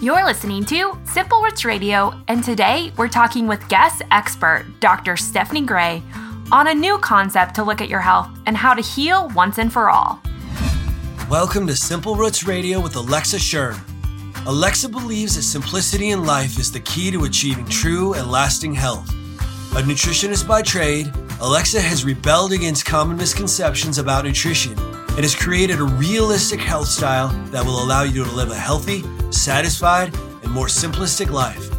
You're listening to Simple Roots Radio, and today we're talking with guest expert Dr. Stephanie Gray on a new concept to look at your health and how to heal once and for all. Welcome to Simple Roots Radio with Alexa Schirm. Alexa believes that simplicity in life is the key to achieving true and lasting health. A nutritionist by trade, Alexa has rebelled against common misconceptions about nutrition and has created a realistic health style that will allow you to live a healthy, satisfied, and more simplistic life.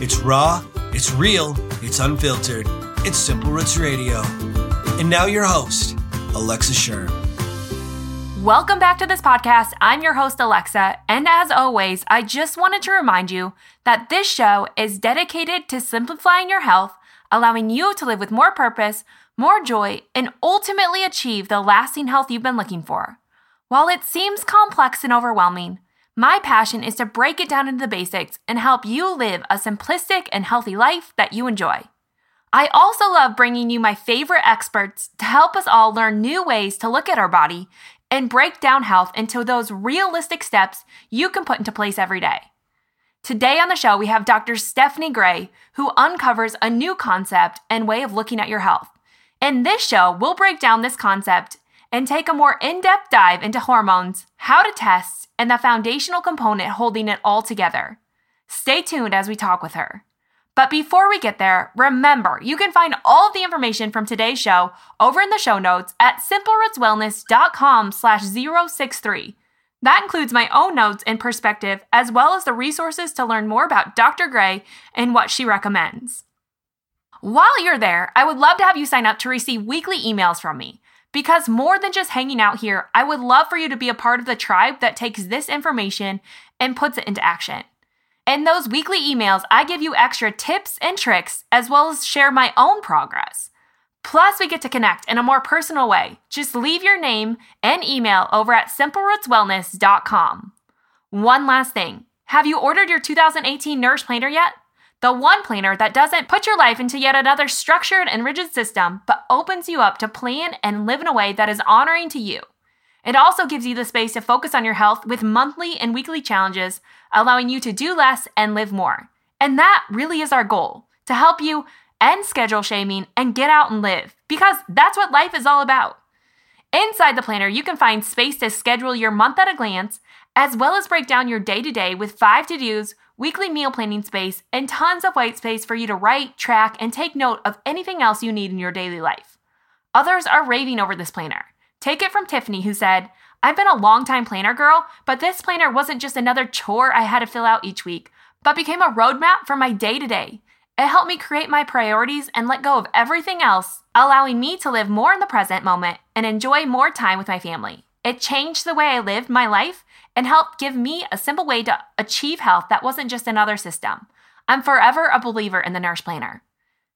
It's raw, it's real, it's unfiltered. It's Simple Roots Radio. And now your host, Alexa Schirm. Welcome back to this podcast. I'm your host, Alexa. And as always, I just wanted to remind you that this show is dedicated to simplifying your health, allowing you to live with more purpose more joy, and ultimately achieve the lasting health you've been looking for. While it seems complex and overwhelming, my passion is to break it down into the basics and help you live a simplistic and healthy life that you enjoy. I also love bringing you my favorite experts to help us all learn new ways to look at our body and break down health into those realistic steps you can put into place every day. Today on the show, we have Dr. Stephanie Gray, who uncovers a new concept and way of looking at your health. In this show, we'll break down this concept and take a more in depth dive into hormones, how to test, and the foundational component holding it all together. Stay tuned as we talk with her. But before we get there, remember you can find all of the information from today's show over in the show notes at simplerootswellness.com slash 063. That includes my own notes and perspective, as well as the resources to learn more about Dr. Gray and what she recommends. While you're there, I would love to have you sign up to receive weekly emails from me. Because more than just hanging out here, I would love for you to be a part of the tribe that takes this information and puts it into action. In those weekly emails, I give you extra tips and tricks as well as share my own progress. Plus, we get to connect in a more personal way. Just leave your name and email over at simplerootswellness.com. One last thing have you ordered your 2018 Nourish Planner yet? The one planner that doesn't put your life into yet another structured and rigid system, but opens you up to plan and live in a way that is honoring to you. It also gives you the space to focus on your health with monthly and weekly challenges, allowing you to do less and live more. And that really is our goal to help you end schedule shaming and get out and live, because that's what life is all about. Inside the planner, you can find space to schedule your month at a glance, as well as break down your day to day with five to dos weekly meal planning space, and tons of white space for you to write, track, and take note of anything else you need in your daily life. Others are raving over this planner. Take it from Tiffany, who said, I've been a long-time planner girl, but this planner wasn't just another chore I had to fill out each week, but became a roadmap for my day to day. It helped me create my priorities and let go of everything else, allowing me to live more in the present moment and enjoy more time with my family. It changed the way I lived my life and helped give me a simple way to achieve health that wasn't just another system. I'm forever a believer in the Nourish Planner.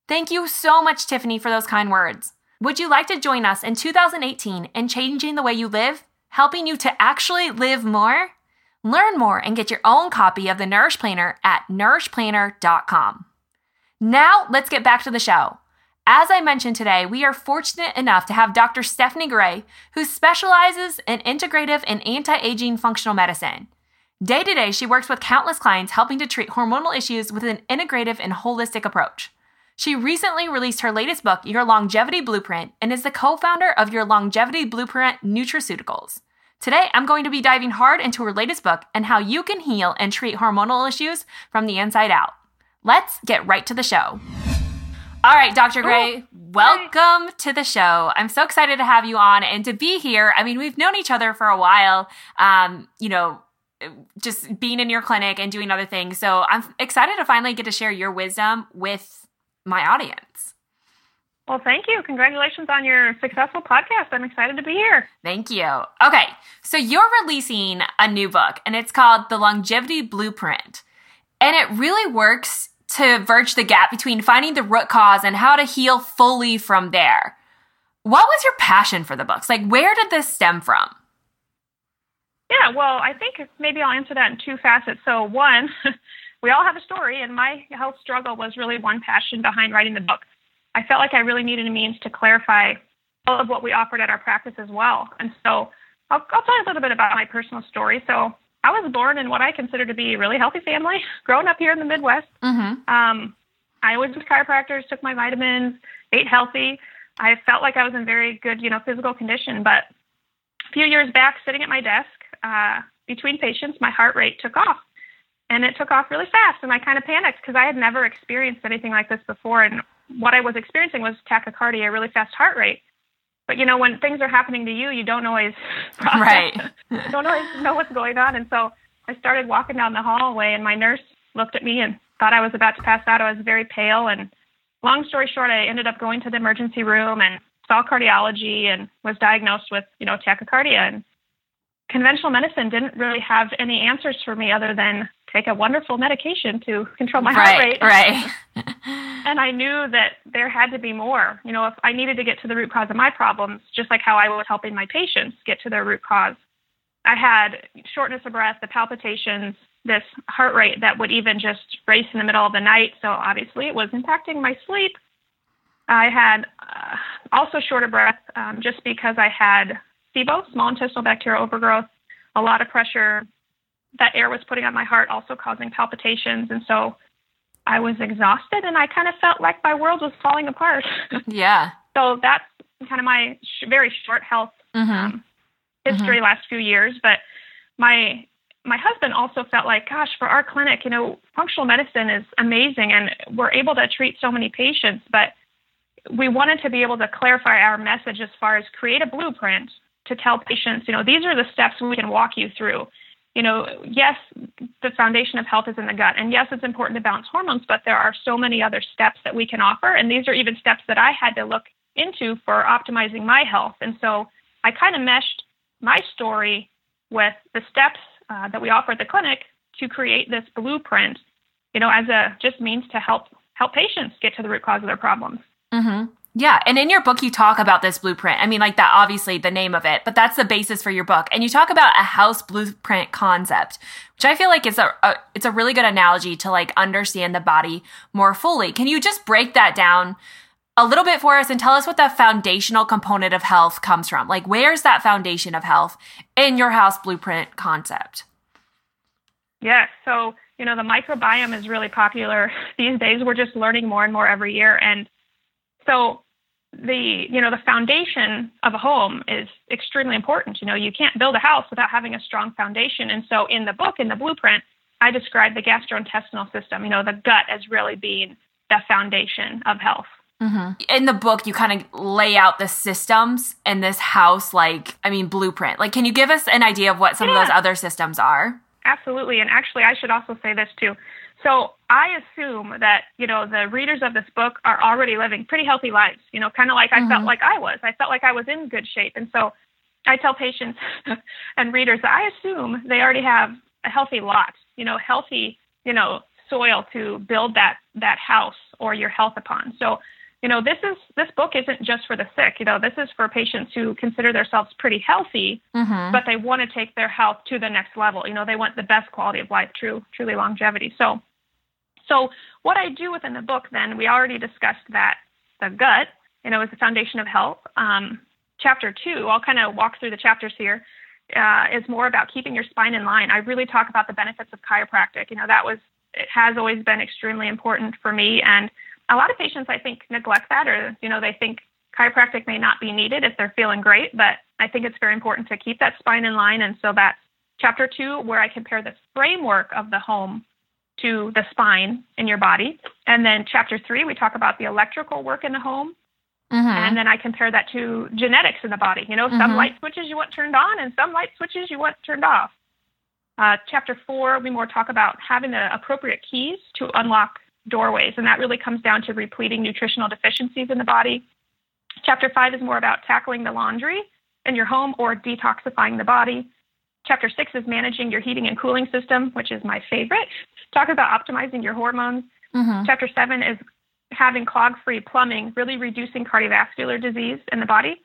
Thank you so much, Tiffany, for those kind words. Would you like to join us in 2018 in changing the way you live, helping you to actually live more? Learn more and get your own copy of the Nourish Planner at nourishplanner.com. Now, let's get back to the show. As I mentioned today, we are fortunate enough to have Dr. Stephanie Gray, who specializes in integrative and anti aging functional medicine. Day to day, she works with countless clients helping to treat hormonal issues with an integrative and holistic approach. She recently released her latest book, Your Longevity Blueprint, and is the co founder of Your Longevity Blueprint Nutraceuticals. Today, I'm going to be diving hard into her latest book and how you can heal and treat hormonal issues from the inside out. Let's get right to the show. All right, Dr. Gray, welcome to the show. I'm so excited to have you on and to be here. I mean, we've known each other for a while, um, you know, just being in your clinic and doing other things. So I'm excited to finally get to share your wisdom with my audience. Well, thank you. Congratulations on your successful podcast. I'm excited to be here. Thank you. Okay, so you're releasing a new book and it's called The Longevity Blueprint. And it really works to verge the gap between finding the root cause and how to heal fully from there. What was your passion for the books? Like, where did this stem from? Yeah, well, I think maybe I'll answer that in two facets. So, one, we all have a story, and my health struggle was really one passion behind writing the book. I felt like I really needed a means to clarify all of what we offered at our practice as well. And so, I'll, I'll tell you a little bit about my personal story. So, I was born in what I consider to be a really healthy family, growing up here in the Midwest. Mm-hmm. Um, I was with chiropractors, took my vitamins, ate healthy. I felt like I was in very good, you know, physical condition. But a few years back, sitting at my desk uh, between patients, my heart rate took off, and it took off really fast. And I kind of panicked because I had never experienced anything like this before. And what I was experiencing was tachycardia, a really fast heart rate. But you know, when things are happening to you, you don't always process, right. don't always know what's going on. And so I started walking down the hallway, and my nurse looked at me and thought I was about to pass out. I was very pale, and long story short, I ended up going to the emergency room and saw cardiology and was diagnosed with you know tachycardia. And conventional medicine didn't really have any answers for me other than take a wonderful medication to control my right, heart rate. Right. and I knew that there had to be more. You know, if I needed to get to the root cause of my problems, just like how I was helping my patients get to their root cause. I had shortness of breath, the palpitations, this heart rate that would even just race in the middle of the night. So obviously it was impacting my sleep. I had uh, also short of breath um, just because I had SIBO, small intestinal bacterial overgrowth, a lot of pressure, that air was putting on my heart, also causing palpitations. And so I was exhausted and I kind of felt like my world was falling apart. yeah. so that's kind of my sh- very short health mm-hmm. um, history mm-hmm. last few years. But my my husband also felt like, gosh, for our clinic, you know, functional medicine is amazing and we're able to treat so many patients, but we wanted to be able to clarify our message as far as create a blueprint to tell patients, you know, these are the steps we can walk you through you know, yes, the foundation of health is in the gut. And yes, it's important to balance hormones, but there are so many other steps that we can offer. And these are even steps that I had to look into for optimizing my health. And so I kind of meshed my story with the steps uh, that we offer at the clinic to create this blueprint, you know, as a just means to help help patients get to the root cause of their problems. Mm-hmm. Yeah. And in your book, you talk about this blueprint. I mean, like that, obviously the name of it, but that's the basis for your book. And you talk about a house blueprint concept, which I feel like is a, a it's a really good analogy to like understand the body more fully. Can you just break that down a little bit for us and tell us what the foundational component of health comes from? Like, where's that foundation of health in your house blueprint concept? Yes. So, you know, the microbiome is really popular these days. We're just learning more and more every year. And so the you know the foundation of a home is extremely important. You know, you can't build a house without having a strong foundation. And so in the book, in the blueprint, I describe the gastrointestinal system. You know, the gut as really being the foundation of health. Mm-hmm. In the book, you kind of lay out the systems in this house, like, I mean, blueprint. Like, can you give us an idea of what some yeah. of those other systems are? Absolutely. And actually, I should also say this too. So I assume that, you know, the readers of this book are already living pretty healthy lives, you know, kind of like mm-hmm. I felt mm-hmm. like I was. I felt like I was in good shape. And so I tell patients and readers that I assume they already have a healthy lot, you know, healthy, you know, soil to build that that house or your health upon. So, you know, this is this book isn't just for the sick. You know, this is for patients who consider themselves pretty healthy, mm-hmm. but they want to take their health to the next level. You know, they want the best quality of life, true, truly longevity. So, so what I do within the book, then, we already discussed that the gut, you know, is the foundation of health. Um, chapter two, I'll kind of walk through the chapters here, uh, is more about keeping your spine in line. I really talk about the benefits of chiropractic. You know, that was, it has always been extremely important for me. And a lot of patients, I think, neglect that or, you know, they think chiropractic may not be needed if they're feeling great, but I think it's very important to keep that spine in line. And so that's chapter two, where I compare the framework of the home to the spine in your body. And then chapter three, we talk about the electrical work in the home. Mm-hmm. And then I compare that to genetics in the body. You know, mm-hmm. some light switches you want turned on and some light switches you want turned off. Uh, chapter four, we more talk about having the appropriate keys to unlock doorways. And that really comes down to repleting nutritional deficiencies in the body. Chapter five is more about tackling the laundry in your home or detoxifying the body. Chapter six is managing your heating and cooling system, which is my favorite talk about optimizing your hormones. Mm-hmm. Chapter seven is having clog free plumbing, really reducing cardiovascular disease in the body.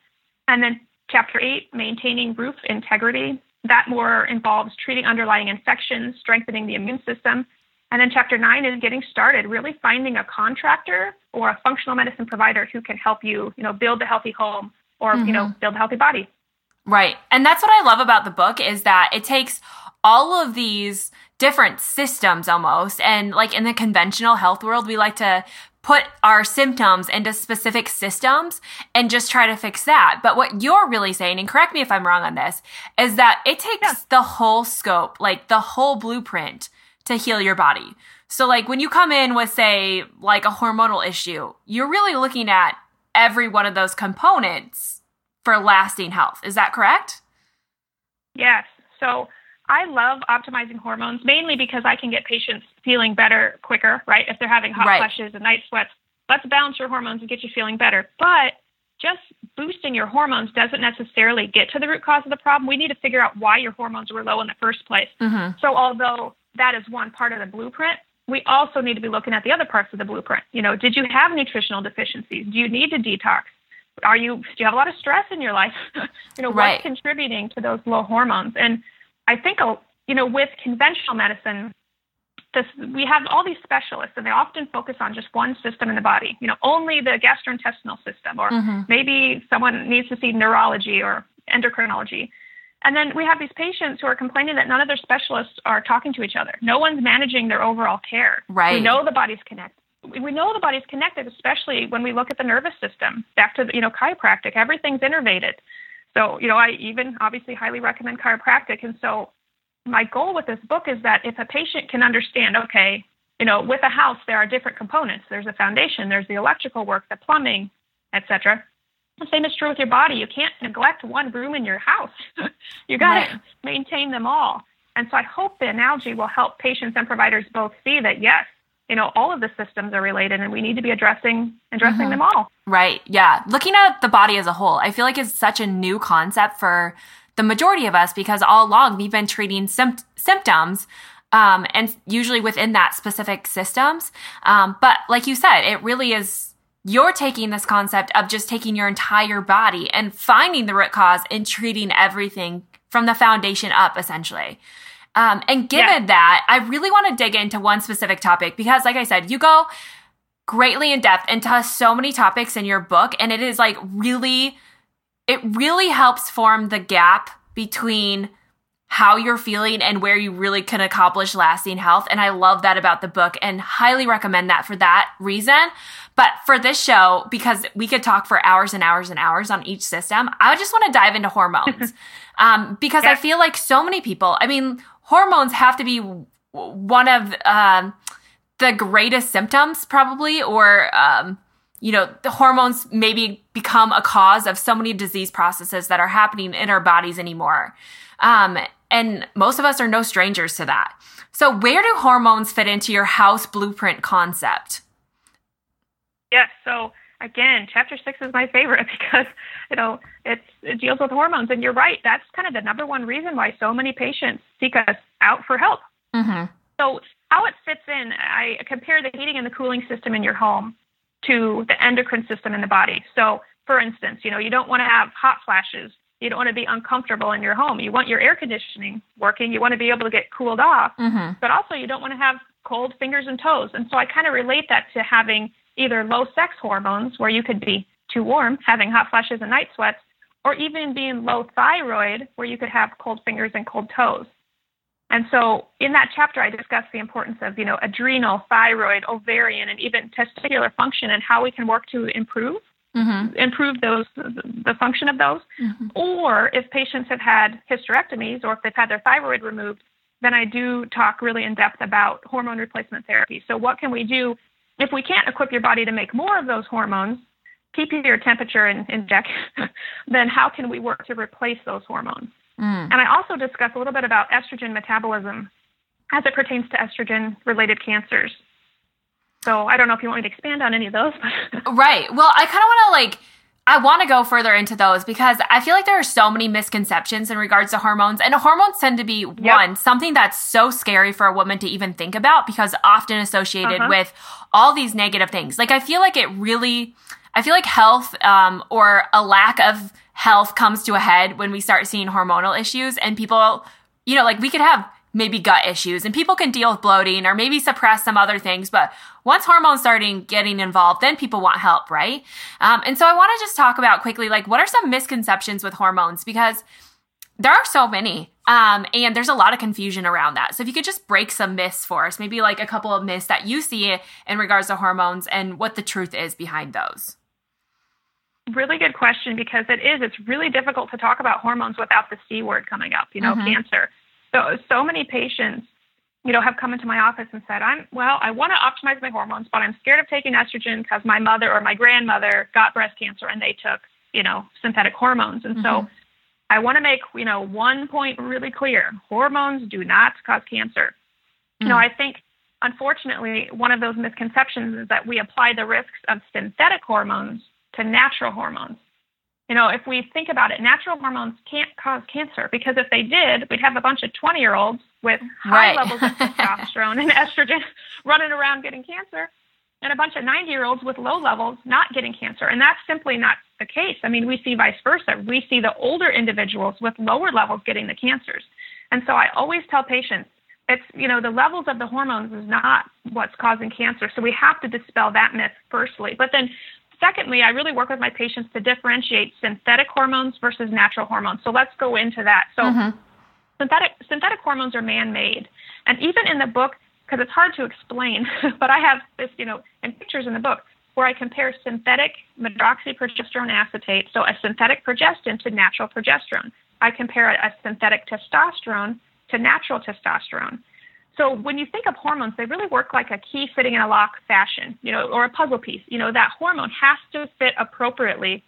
And then chapter eight, maintaining roof integrity. That more involves treating underlying infections, strengthening the immune system. And then chapter nine is getting started, really finding a contractor or a functional medicine provider who can help you, you know, build a healthy home or, mm-hmm. you know, mm-hmm. build a healthy body. Right. And that's what I love about the book is that it takes all of these different systems almost. And like in the conventional health world, we like to put our symptoms into specific systems and just try to fix that. But what you're really saying, and correct me if I'm wrong on this, is that it takes yeah. the whole scope, like the whole blueprint to heal your body. So like when you come in with say like a hormonal issue, you're really looking at every one of those components for lasting health. Is that correct? Yes. So I love optimizing hormones mainly because I can get patients feeling better quicker, right? If they're having hot right. flushes and night sweats, let's balance your hormones and get you feeling better. But just boosting your hormones doesn't necessarily get to the root cause of the problem. We need to figure out why your hormones were low in the first place. Mm-hmm. So, although that is one part of the blueprint, we also need to be looking at the other parts of the blueprint. You know, did you have nutritional deficiencies? Do you need to detox? Are you do you have a lot of stress in your life? you know, right. what's contributing to those low hormones? And I think, you know, with conventional medicine, this, we have all these specialists and they often focus on just one system in the body, you know, only the gastrointestinal system, or mm-hmm. maybe someone needs to see neurology or endocrinology. And then we have these patients who are complaining that none of their specialists are talking to each other. No one's managing their overall care. Right. We know the body's connected. We know the body's connected, especially when we look at the nervous system. Back to the, you know chiropractic, everything's innervated. So, you know, I even obviously highly recommend chiropractic. And so, my goal with this book is that if a patient can understand, okay, you know, with a house, there are different components. There's a foundation, there's the electrical work, the plumbing, etc. The same is true with your body. You can't neglect one room in your house. you got to right. maintain them all. And so I hope the analogy will help patients and providers both see that yes, you know all of the systems are related and we need to be addressing addressing mm-hmm. them all. Right. Yeah. Looking at the body as a whole i feel like it's such a new concept for the majority of us because all along we've been treating sim- symptoms um, and usually within that specific systems. Um, but like you said it really is you're taking this concept of just taking your entire body and finding the root cause and treating everything from the foundation up essentially um, and given yeah. that, I really want to dig into one specific topic because, like I said, you go greatly in depth into so many topics in your book, and it is like really, it really helps form the gap between how you're feeling and where you really can accomplish lasting health. And I love that about the book and highly recommend that for that reason. But for this show, because we could talk for hours and hours and hours on each system, I just want to dive into hormones. um, because yeah. I feel like so many people, I mean, hormones have to be one of um, the greatest symptoms, probably, or um, you know, the hormones maybe become a cause of so many disease processes that are happening in our bodies anymore. Um, and most of us are no strangers to that. So, where do hormones fit into your house blueprint concept? Yes. So, again, chapter six is my favorite because you know it's it deals with hormones, and you're right. That's kind of the number one reason why so many patients seek us out for help. Mm-hmm. So how it fits in, I compare the heating and the cooling system in your home to the endocrine system in the body. So, for instance, you know you don't want to have hot flashes. You don't want to be uncomfortable in your home. You want your air conditioning working. You want to be able to get cooled off, mm-hmm. but also you don't want to have cold fingers and toes. And so I kind of relate that to having either low sex hormones, where you could be too warm, having hot flashes and night sweats, or even being low thyroid, where you could have cold fingers and cold toes. And so in that chapter, I discuss the importance of, you know, adrenal, thyroid, ovarian, and even testicular function and how we can work to improve, mm-hmm. improve those, the function of those. Mm-hmm. Or if patients have had hysterectomies or if they've had their thyroid removed, then I do talk really in depth about hormone replacement therapy. So what can we do if we can't equip your body to make more of those hormones, keep your temperature in, in check, then how can we work to replace those hormones? Mm. And I also discuss a little bit about estrogen metabolism as it pertains to estrogen related cancers. So I don't know if you want me to expand on any of those. right. Well, I kind of want to like I want to go further into those because I feel like there are so many misconceptions in regards to hormones. And hormones tend to be yep. one, something that's so scary for a woman to even think about because often associated uh-huh. with all these negative things. Like, I feel like it really, I feel like health um, or a lack of health comes to a head when we start seeing hormonal issues and people, you know, like we could have maybe gut issues and people can deal with bloating or maybe suppress some other things but once hormones starting getting involved then people want help right um, and so i want to just talk about quickly like what are some misconceptions with hormones because There are so many. Um, and there's a lot of confusion around that. So if you could just break some myths for us, maybe like a couple of myths that you see in regards to hormones and what the truth is behind those. Really good question because it is. It's really difficult to talk about hormones without the C word coming up, you know, mm-hmm. cancer. So, so many patients, you know, have come into my office and said, I'm, well, I want to optimize my hormones, but I'm scared of taking estrogen because my mother or my grandmother got breast cancer and they took, you know, synthetic hormones. And mm-hmm. so I want to make, you know, one point really clear. Hormones do not cause cancer. Mm-hmm. You know, mm. I think unfortunately, one of those misconceptions is that we apply the risks of synthetic hormones to natural hormones. You know, if we think about it, natural hormones can't cause cancer because if they did, we'd have a bunch of 20 year olds with high right. levels of testosterone and estrogen running around getting cancer and a bunch of 90 year olds with low levels not getting cancer. And that's simply not the case. I mean, we see vice versa. We see the older individuals with lower levels getting the cancers. And so I always tell patients, it's, you know, the levels of the hormones is not what's causing cancer. So we have to dispel that myth firstly. But then Secondly, I really work with my patients to differentiate synthetic hormones versus natural hormones. So let's go into that. So mm-hmm. synthetic synthetic hormones are man-made, and even in the book, because it's hard to explain, but I have this, you know, in pictures in the book where I compare synthetic medroxyprogesterone acetate, so a synthetic progestin, to natural progesterone. I compare a synthetic testosterone to natural testosterone. So when you think of hormones, they really work like a key fitting in a lock fashion, you know, or a puzzle piece. You know, that hormone has to fit appropriately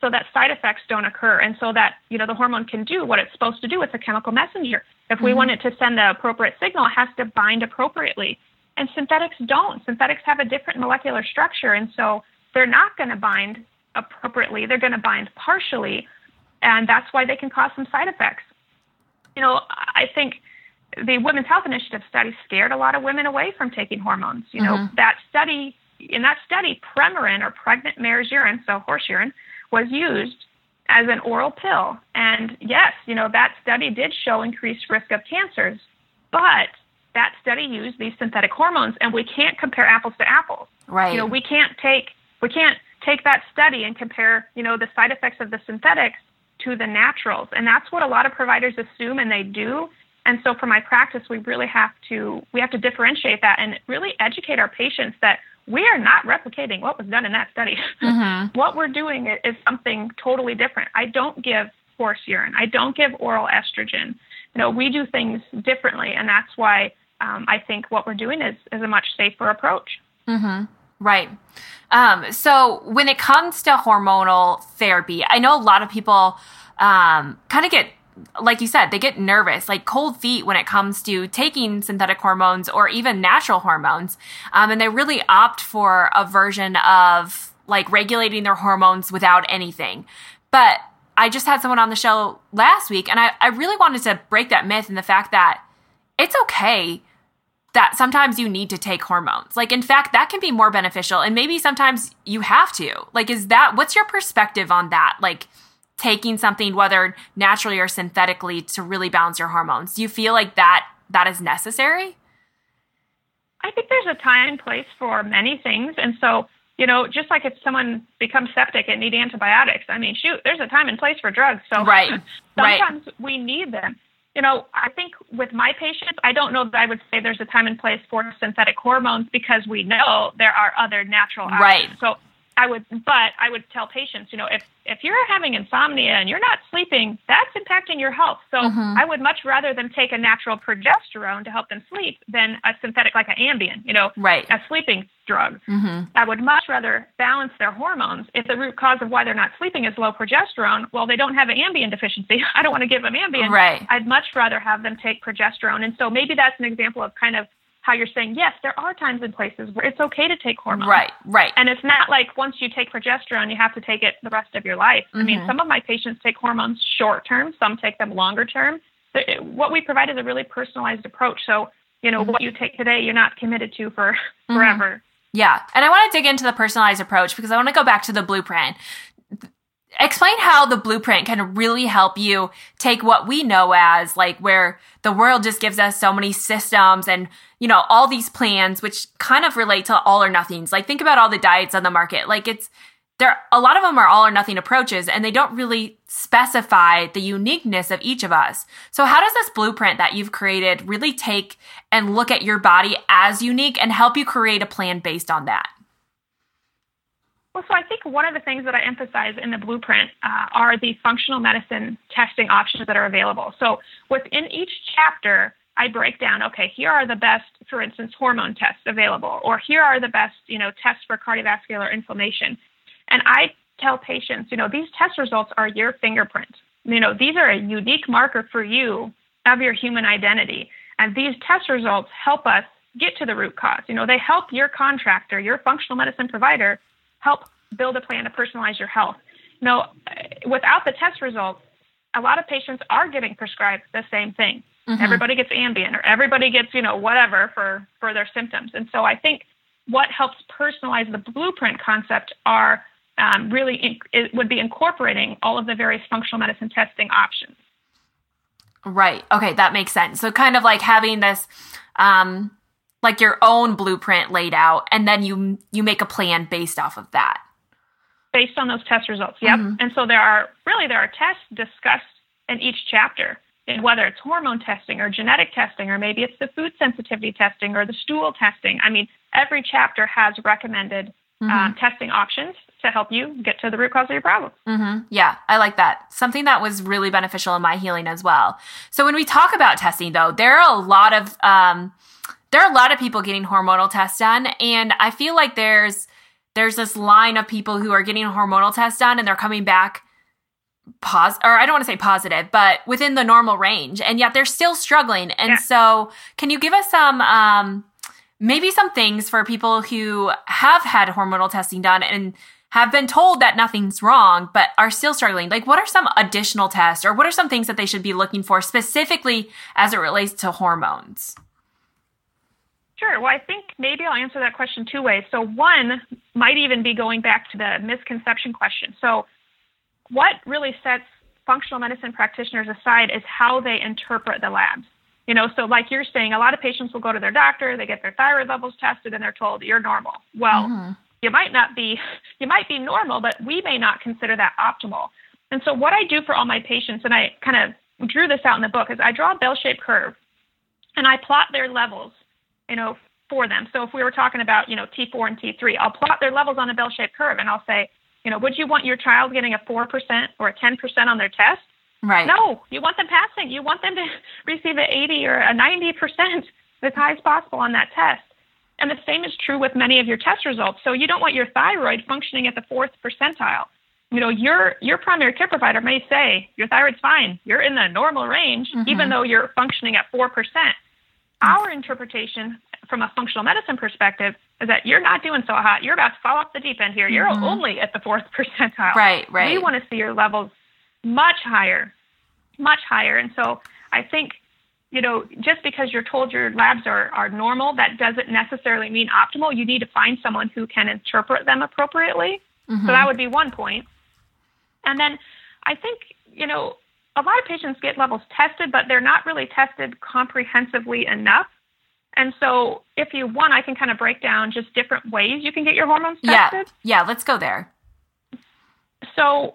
so that side effects don't occur and so that, you know, the hormone can do what it's supposed to do. It's a chemical messenger. If we mm-hmm. want it to send the appropriate signal, it has to bind appropriately. And synthetics don't. Synthetics have a different molecular structure and so they're not going to bind appropriately. They're going to bind partially and that's why they can cause some side effects. You know, I think the Women's Health Initiative study scared a lot of women away from taking hormones. You know, mm-hmm. that study, in that study, Premarin or pregnant mare's urine, so horse urine, was used as an oral pill. And yes, you know, that study did show increased risk of cancers, but that study used these synthetic hormones and we can't compare apples to apples. Right. You know, we can't take we can't take that study and compare, you know, the side effects of the synthetics to the naturals. And that's what a lot of providers assume and they do and so for my practice, we really have to we have to differentiate that and really educate our patients that we are not replicating what was done in that study. Mm-hmm. what we're doing is something totally different. I don't give horse urine. I don't give oral estrogen. You know, we do things differently, and that's why um, I think what we're doing is is a much safer approach. Mm-hmm. Right. Um, so when it comes to hormonal therapy, I know a lot of people um, kind of get like you said, they get nervous, like cold feet when it comes to taking synthetic hormones or even natural hormones. Um, and they really opt for a version of like regulating their hormones without anything. But I just had someone on the show last week, and I, I really wanted to break that myth and the fact that it's okay that sometimes you need to take hormones. Like, in fact, that can be more beneficial, and maybe sometimes you have to. Like, is that what's your perspective on that? Like, taking something whether naturally or synthetically to really balance your hormones. Do you feel like that that is necessary? I think there's a time and place for many things. And so you know just like if someone becomes septic and need antibiotics i mean shoot there's a time and place for drugs. So right sometimes right. we need them. You know i think with my patients i don't know that i would say there's a time and place for synthetic hormones because we know there are other natural right. Options. so I would, but I would tell patients, you know, if if you're having insomnia and you're not sleeping, that's impacting your health. So mm-hmm. I would much rather them take a natural progesterone to help them sleep than a synthetic like an Ambien, you know, right. a sleeping drug. Mm-hmm. I would much rather balance their hormones. If the root cause of why they're not sleeping is low progesterone, well, they don't have an Ambien deficiency. I don't want to give them Ambien. Right. I'd much rather have them take progesterone. And so maybe that's an example of kind of how you're saying, yes, there are times and places where it's okay to take hormones. Right, right. And it's not like once you take progesterone, you have to take it the rest of your life. Mm-hmm. I mean, mm-hmm. some of my patients take hormones short term, some take them longer term. What we provide is a really personalized approach. So, you know, mm-hmm. what you take today, you're not committed to for mm-hmm. forever. Yeah. And I want to dig into the personalized approach because I want to go back to the blueprint explain how the blueprint can really help you take what we know as like where the world just gives us so many systems and you know all these plans which kind of relate to all or nothings like think about all the diets on the market like it's there a lot of them are all or nothing approaches and they don't really specify the uniqueness of each of us. So how does this blueprint that you've created really take and look at your body as unique and help you create a plan based on that? Well, so I think one of the things that I emphasize in the blueprint uh, are the functional medicine testing options that are available. So within each chapter, I break down, okay, here are the best, for instance, hormone tests available, or here are the best, you know, tests for cardiovascular inflammation. And I tell patients, you know, these test results are your fingerprint. You know, these are a unique marker for you of your human identity. And these test results help us get to the root cause. You know, they help your contractor, your functional medicine provider, help build a plan to personalize your health. You know, without the test results, a lot of patients are getting prescribed the same thing. Mm-hmm. Everybody gets Ambien or everybody gets, you know, whatever for, for their symptoms. And so I think what helps personalize the blueprint concept are um, really it would be incorporating all of the various functional medicine testing options. Right. Okay, that makes sense. So kind of like having this um like your own blueprint laid out and then you you make a plan based off of that. Based on those test results. Yep. Mm-hmm. And so there are really there are tests discussed in each chapter. And whether it's hormone testing or genetic testing, or maybe it's the food sensitivity testing or the stool testing. I mean, every chapter has recommended mm-hmm. um, testing options to help you get to the root cause of your problem. Mm-hmm. Yeah, I like that. Something that was really beneficial in my healing as well. So when we talk about testing, though, there are a lot of um, there are a lot of people getting hormonal tests done, and I feel like there's there's this line of people who are getting hormonal tests done and they're coming back pos or I don't want to say positive, but within the normal range, and yet they're still struggling. And yeah. so, can you give us some um, maybe some things for people who have had hormonal testing done and have been told that nothing's wrong, but are still struggling? Like, what are some additional tests or what are some things that they should be looking for specifically as it relates to hormones? Sure. Well, I think maybe I'll answer that question two ways. So, one might even be going back to the misconception question. So, what really sets functional medicine practitioners aside is how they interpret the labs. You know, so like you're saying, a lot of patients will go to their doctor, they get their thyroid levels tested, and they're told you're normal. Well, mm-hmm. you might not be, you might be normal, but we may not consider that optimal. And so, what I do for all my patients, and I kind of drew this out in the book, is I draw a bell-shaped curve, and I plot their levels, you know, for them. So if we were talking about, you know, T4 and T3, I'll plot their levels on a bell-shaped curve, and I'll say, you know, would you want your child getting a 4% or a 10% on their test? Right. No, you want them passing. You want them to receive an 80 or a 90% as high as possible on that test. And the same is true with many of your test results. So you don't want your thyroid functioning at the fourth percentile. You know, your your primary care provider may say your thyroid's fine, you're in the normal range, mm-hmm. even though you're functioning at four percent. Our interpretation from a functional medicine perspective is that you're not doing so hot. You're about to fall off the deep end here. You're mm-hmm. only at the fourth percentile. Right, right. We want to see your levels much higher, much higher. And so I think, you know, just because you're told your labs are, are normal, that doesn't necessarily mean optimal. You need to find someone who can interpret them appropriately. Mm-hmm. So that would be one point. And then I think, you know, a lot of patients get levels tested, but they're not really tested comprehensively enough. And so, if you want, I can kind of break down just different ways you can get your hormones tested. Yeah, yeah, let's go there. So,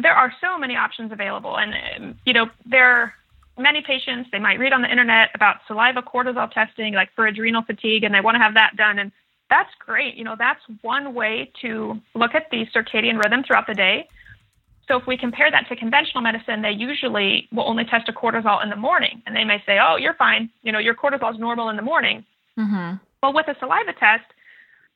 there are so many options available, and you know, there are many patients they might read on the internet about saliva cortisol testing, like for adrenal fatigue, and they want to have that done, and that's great. You know, that's one way to look at the circadian rhythm throughout the day. So if we compare that to conventional medicine, they usually will only test a cortisol in the morning, and they may say, "Oh, you're fine. You know, your cortisol is normal in the morning." Mm-hmm. Well, with a saliva test,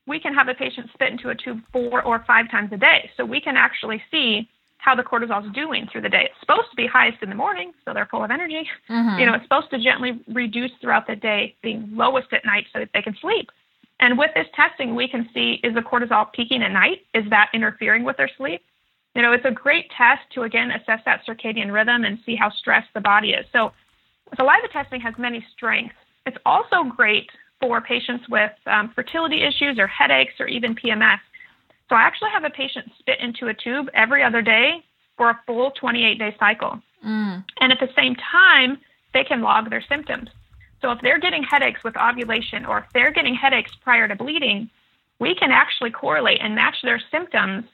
we can have a patient spit into a tube four or five times a day, so we can actually see how the cortisol is doing through the day. It's supposed to be highest in the morning, so they're full of energy. Mm-hmm. You know, it's supposed to gently reduce throughout the day, being lowest at night so that they can sleep. And with this testing, we can see is the cortisol peaking at night? Is that interfering with their sleep? You know, it's a great test to again assess that circadian rhythm and see how stressed the body is. So, saliva testing has many strengths. It's also great for patients with um, fertility issues or headaches or even PMS. So, I actually have a patient spit into a tube every other day for a full 28 day cycle. Mm. And at the same time, they can log their symptoms. So, if they're getting headaches with ovulation or if they're getting headaches prior to bleeding, we can actually correlate and match their symptoms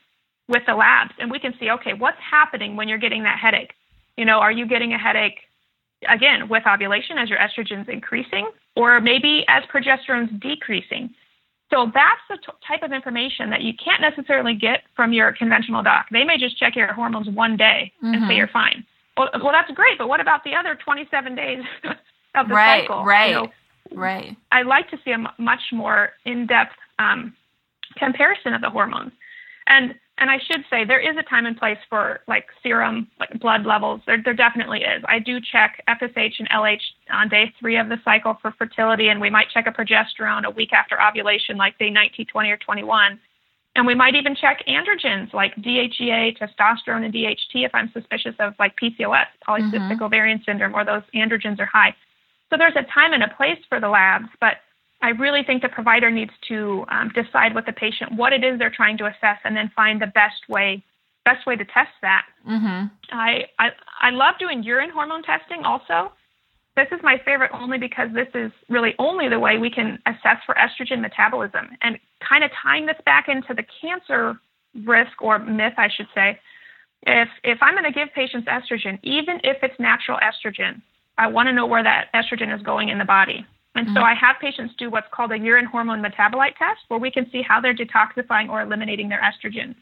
with the labs and we can see, okay, what's happening when you're getting that headache? You know, are you getting a headache again with ovulation as your estrogen's increasing or maybe as progesterone's decreasing? So that's the t- type of information that you can't necessarily get from your conventional doc. They may just check your hormones one day mm-hmm. and say mm-hmm. you're fine. Well, well, that's great, but what about the other 27 days of the right, cycle? Right, you know, right. I like to see a m- much more in-depth um, comparison of the hormones. And and I should say there is a time and place for like serum like blood levels. There there definitely is. I do check FSH and LH on day three of the cycle for fertility, and we might check a progesterone a week after ovulation, like day 19, 20, or 21. And we might even check androgens like DHEA, testosterone, and DHT if I'm suspicious of like PCOS, polycystic mm-hmm. ovarian syndrome, or those androgens are high. So there's a time and a place for the labs, but I really think the provider needs to um, decide with the patient what it is they're trying to assess, and then find the best way best way to test that. Mm-hmm. I, I I love doing urine hormone testing also. This is my favorite only because this is really only the way we can assess for estrogen metabolism and kind of tying this back into the cancer risk or myth, I should say. If if I'm going to give patients estrogen, even if it's natural estrogen, I want to know where that estrogen is going in the body. And mm-hmm. so I have patients do what's called a urine hormone metabolite test where we can see how they're detoxifying or eliminating their estrogens.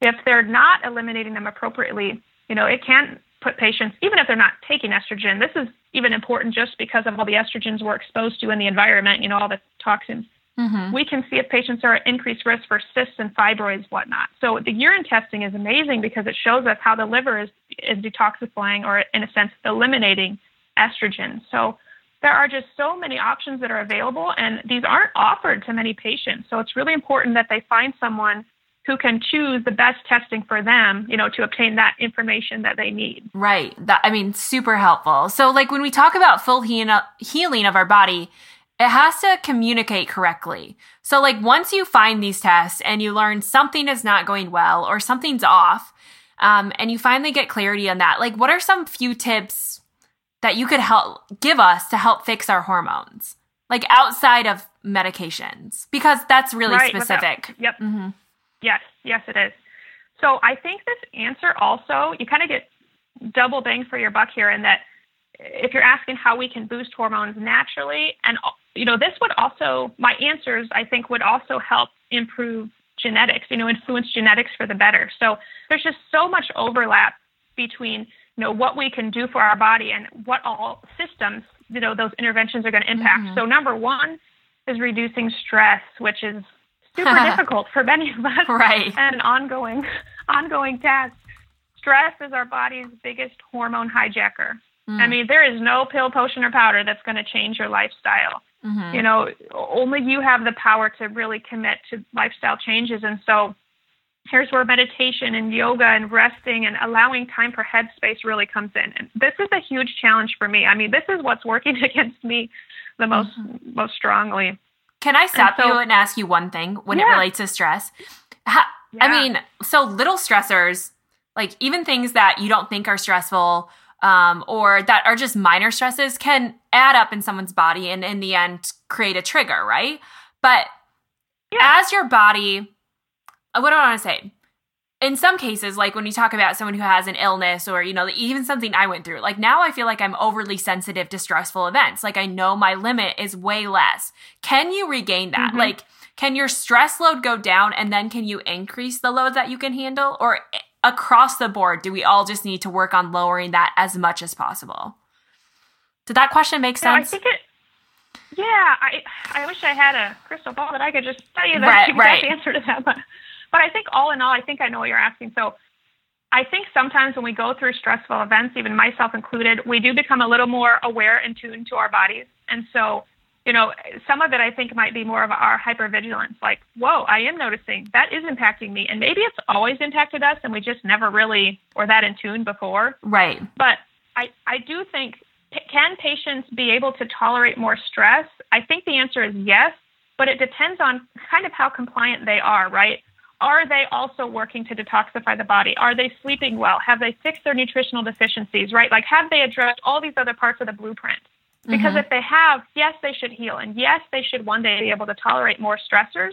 If they're not eliminating them appropriately, you know, it can put patients, even if they're not taking estrogen, this is even important just because of all the estrogens we're exposed to in the environment, you know, all the toxins. Mm-hmm. We can see if patients are at increased risk for cysts and fibroids, whatnot. So the urine testing is amazing because it shows us how the liver is, is detoxifying or, in a sense, eliminating estrogen. So there are just so many options that are available, and these aren't offered to many patients. So it's really important that they find someone who can choose the best testing for them, you know, to obtain that information that they need. Right. That I mean, super helpful. So like when we talk about full he- healing of our body, it has to communicate correctly. So like once you find these tests and you learn something is not going well or something's off, um, and you finally get clarity on that, like what are some few tips that you could help give us to help fix our hormones, like outside of medications, because that's really right, specific. Without, yep. Mm-hmm. Yes, yes, it is. So I think this answer also, you kind of get double bang for your buck here in that if you're asking how we can boost hormones naturally, and you know, this would also, my answers, I think, would also help improve genetics, you know, influence genetics for the better. So there's just so much overlap between you know what we can do for our body and what all systems you know those interventions are going to impact. Mm-hmm. so number one is reducing stress which is super difficult for many of us. Right. And an ongoing ongoing task stress is our body's biggest hormone hijacker. Mm. i mean there is no pill potion or powder that's going to change your lifestyle. Mm-hmm. you know only you have the power to really commit to lifestyle changes. And so here's where meditation and yoga and resting and allowing time for headspace really comes in. And this is a huge challenge for me. I mean, this is what's working against me the most mm-hmm. most strongly. Can I stop so, you and ask you one thing when yeah. it relates to stress? yeah. I mean, so little stressors, like even things that you don't think are stressful um, or that are just minor stresses, can add up in someone's body and in the end create a trigger, right? But yeah. as your body what do I want to say? In some cases, like when you talk about someone who has an illness or, you know, even something I went through, like now I feel like I'm overly sensitive to stressful events. Like I know my limit is way less. Can you regain that? Mm-hmm. Like, can your stress load go down and then can you increase the load that you can handle? Or eh, across the board, do we all just need to work on lowering that as much as possible? Did that question make sense? I think it, yeah, I I wish I had a crystal ball that I could just tell you the right, exact right. answer to that. But but I think all in all, I think I know what you're asking. So I think sometimes when we go through stressful events, even myself included, we do become a little more aware and tuned to our bodies. And so, you know, some of it I think might be more of our hypervigilance, like, whoa, I am noticing that is impacting me. And maybe it's always impacted us and we just never really were that in tune before. Right. But I, I do think, can patients be able to tolerate more stress? I think the answer is yes, but it depends on kind of how compliant they are, right? Are they also working to detoxify the body? Are they sleeping well? Have they fixed their nutritional deficiencies, right? Like, have they addressed all these other parts of the blueprint? Because mm-hmm. if they have, yes, they should heal. And yes, they should one day be able to tolerate more stressors.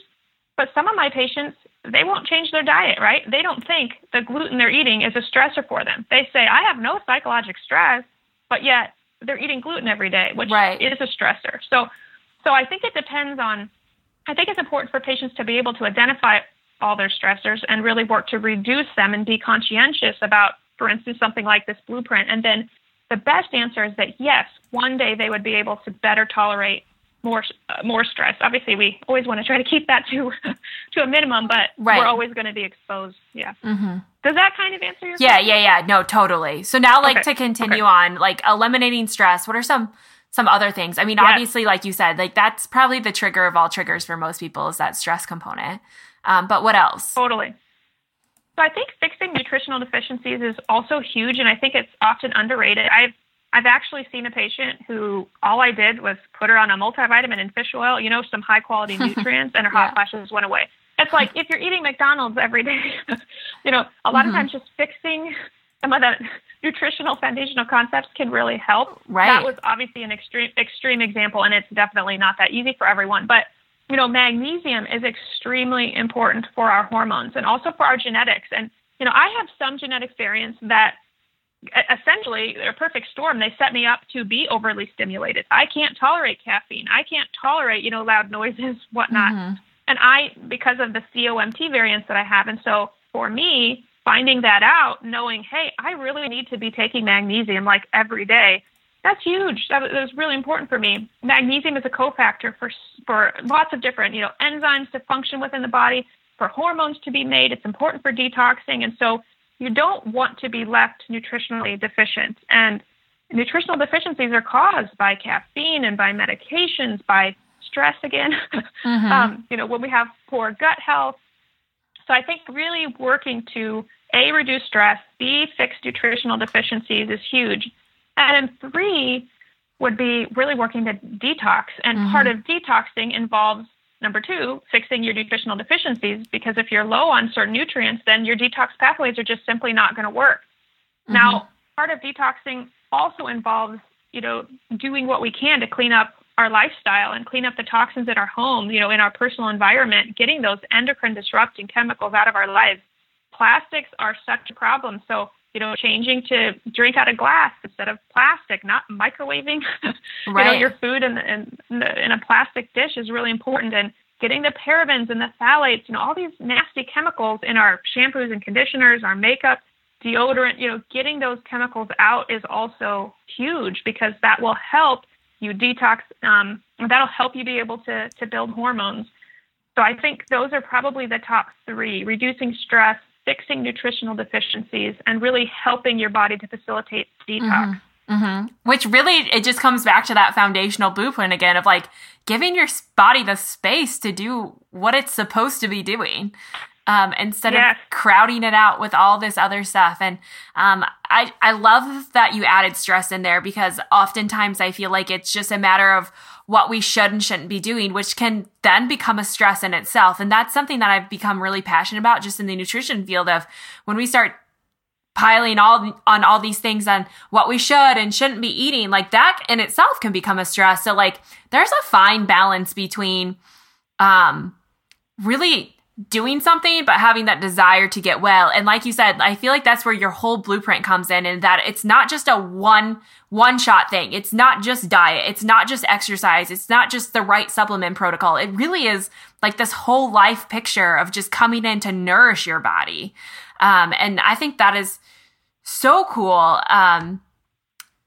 But some of my patients, they won't change their diet, right? They don't think the gluten they're eating is a stressor for them. They say, I have no psychological stress, but yet they're eating gluten every day, which right. is a stressor. So, so I think it depends on. I think it's important for patients to be able to identify all their stressors and really work to reduce them and be conscientious about, for instance, something like this blueprint. And then the best answer is that yes, one day they would be able to better tolerate more uh, more stress. Obviously, we always want to try to keep that to to a minimum, but right. we're always going to be exposed. Yeah. Mm-hmm. Does that kind of answer your? Yeah, question? yeah, yeah. No, totally. So now, like Okay. to continue Okay. on, like eliminating stress. What are some some other things? I mean, Yes. obviously, like you said, like that's probably the trigger of all triggers for most people is that stress component. Um, but what else? Totally. So I think fixing nutritional deficiencies is also huge, and I think it's often underrated. I've I've actually seen a patient who all I did was put her on a multivitamin and fish oil, you know, some high quality nutrients, and her hot Yeah. flashes went away. It's like if you're eating McDonald's every day, you know, a lot Mhm. of times just fixing some of the nutritional foundational concepts can really help. Right. That was obviously an extreme extreme example, and it's definitely not that easy for everyone. But you know, magnesium is extremely important for our hormones and also for our genetics. And you know, I have some genetic variants that essentially they're a perfect storm. They set me up to be overly stimulated. I can't tolerate caffeine. I can't tolerate you know loud noises, whatnot Mhm. and I because of the COMT variants that I have. And so for me, finding that out, knowing, hey, I really need to be taking magnesium like every day, that's huge. That, that was really important for me. Magnesium is a cofactor for for lots of different, you know, enzymes to function within the body, for hormones to be made. It's important for detoxing, and so you don't want to be left nutritionally deficient. And nutritional deficiencies are caused by caffeine and by medications, by stress again. Mhm. um, you know, when we have poor gut health. So I think really working to A, reduce stress, B, fix nutritional deficiencies is huge. And then three would be really working to detox. And Mhm. part of detoxing involves number two, fixing your nutritional deficiencies because if you're low on certain nutrients, then your detox pathways are just simply not going to work. Now, part of detoxing also involves, you know, doing what we can to clean up our lifestyle and clean up the toxins in our home, you know, in our personal environment, getting those endocrine disrupting chemicals out of our lives. Plastics are such a problem. So, you know, changing to drink out of glass instead of plastic, not microwaving, you know, your food in, in, in a plastic dish is really important. And getting the parabens and the phthalates, you know, all these nasty chemicals in our shampoos and conditioners, our makeup, deodorant, you know, getting those chemicals out is also huge because that will help you detox. Um, that'll help you be able to, to build hormones. So I think those are probably the top three reducing stress, fixing nutritional deficiencies, and really helping your body to facilitate detox. hmm Which really, it just comes back to that foundational blueprint again of like giving your body the space to do what it's supposed to be doing. Um, instead Yes. of crowding it out with all this other stuff. And um, I, I love that you added stress in there because oftentimes I feel like it's just a matter of what we should and shouldn't be doing, which can then become a stress in itself. And that's something that I've become really passionate about just in the nutrition field of when we start piling all on all these things on what we should and shouldn't be eating like that in itself can become a stress so like there's a fine balance between um really doing something but having that desire to get well. And like you said i feel like that's where your whole blueprint comes in and that it's not just a one one shot thing. It's not just diet. It's not just exercise. It's not just the right supplement protocol. It really is like this whole life picture of just coming in to nourish your body. Um, and i think that is so cool um,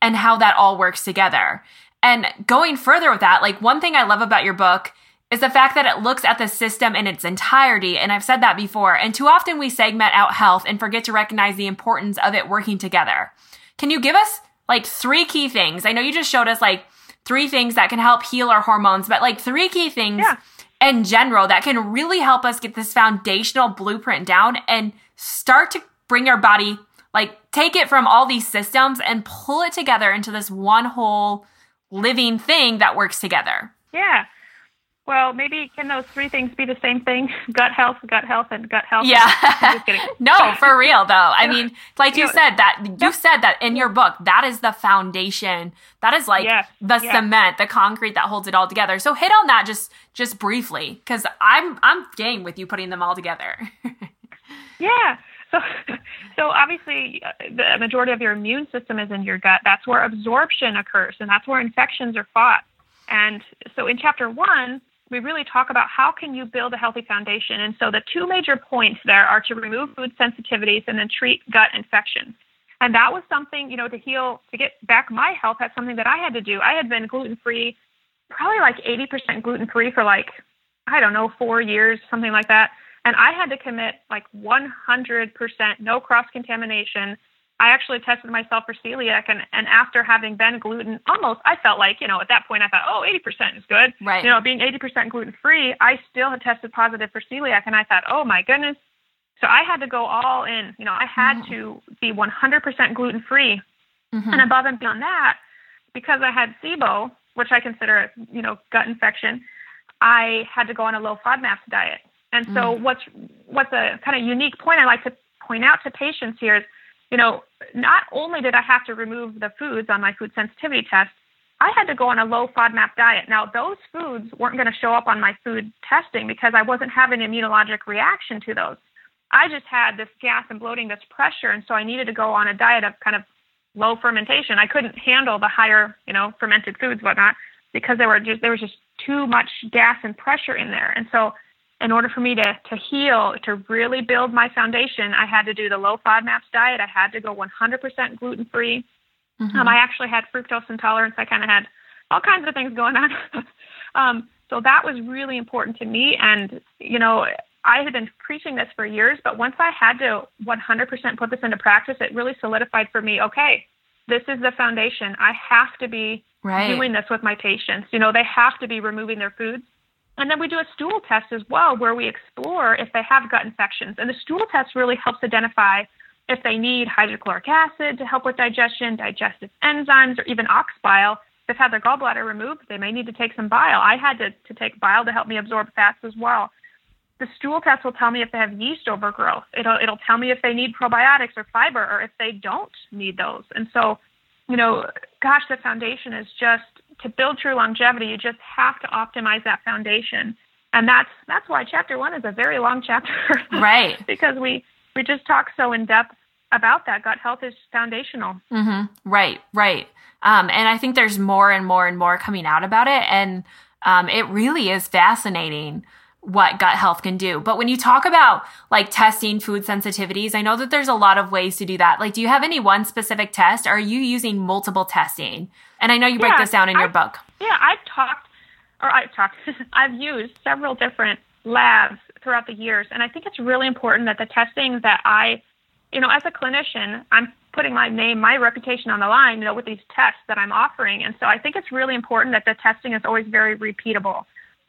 and how that all works together. And going further with that like one thing i love about your book is the fact that it looks at the system in its entirety. And I've said that before. And too often we segment out health and forget to recognize the importance of it working together. Can you give us like three key things? I know you just showed us like three things that can help heal our hormones, but like three key things Yeah. in general that can really help us get this foundational blueprint down and start to bring our body, like take it from all these systems and pull it together into this one whole living thing that works together. Yeah. Well, maybe can those three things be the same thing? Gut health, gut health, and gut health. Yeah. no, for real though. I mean, like you said that you said that in your book, that is the foundation. That is like Yes, the yes. cement, the concrete that holds it all together. So hit on that just just briefly cuz I'm I'm game with you putting them all together. Yeah. So, so obviously, uh, the majority of your immune system is in your gut. That's where absorption occurs, and that's where infections are fought. And so, in chapter one, we really talk about how can you build a healthy foundation. And so, the two major points there are to remove food sensitivities and then treat gut infections. And that was something, you know, to heal, to get back my health. That's something that I had to do. I had been gluten free, probably like 80% gluten free for like, I don't know, four years, something like that. And I had to commit like 100% no cross contamination. I actually tested myself for celiac, and, and after having been gluten, almost, I felt like, you know, at that point, I thought, oh, 80% is good. Right. You know, being 80% gluten free, I still had tested positive for celiac, and I thought, oh my goodness. So I had to go all in. You know, I had Mhm. to be 100% gluten free. Mhm. And above and beyond that, because I had SIBO, which I consider, a, you know, gut infection, I had to go on a low FODMAPs diet. And so what's what's a kind of unique point I like to point out to patients here is, you know, not only did I have to remove the foods on my food sensitivity test, I had to go on a low FODMAP diet. Now those foods weren't going to show up on my food testing because I wasn't having an immunologic reaction to those. I just had this gas and bloating, this pressure, and so I needed to go on a diet of kind of low fermentation. I couldn't handle the higher, you know, fermented foods, whatnot, because there were just there was just too much gas and pressure in there. And so, in order for me to to heal, to really build my foundation, I had to do the low FODMAPs diet. I had to go 100% gluten free. Mhm. Um, I actually had fructose intolerance. I kind of had all kinds of things going on. um, so that was really important to me. And, you know, I had been preaching this for years, but once I had to 100% put this into practice, it really solidified for me okay, this is the foundation. I have to be right. doing this with my patients. You know, they have to be removing their foods. And then we do a stool test as well, where we explore if they have gut infections. And the stool test really helps identify if they need hydrochloric acid to help with digestion, digestive enzymes, or even ox bile. If they've had their gallbladder removed, they may need to take some bile. I had to, to take bile to help me absorb fats as well. The stool test will tell me if they have yeast overgrowth. It'll, it'll tell me if they need probiotics or fiber or if they don't need those. And so, you know, gosh, the foundation is just to build true longevity, you just have to optimize that foundation. And that's that's why chapter one is a very long chapter. Right. because we we just talk so in depth about that. Gut health is foundational. Mm-hmm. Right, right. Um, and I think there's more and more and more coming out about it. And um, it really is fascinating what gut health can do. But when you talk about like testing food sensitivities, I know that there's a lot of ways to do that. Like, do you have any one specific test? Or are you using multiple testing? And I know you break Yeah, this down in your book. Yeah, I've talked, or I've talked, I've used several different labs throughout the years, and I think it's really important that the testing that I, you know, as a clinician, I'm putting my name, my reputation on the line, you know, with these tests that I'm offering, and so I think it's really important that the testing is always very repeatable.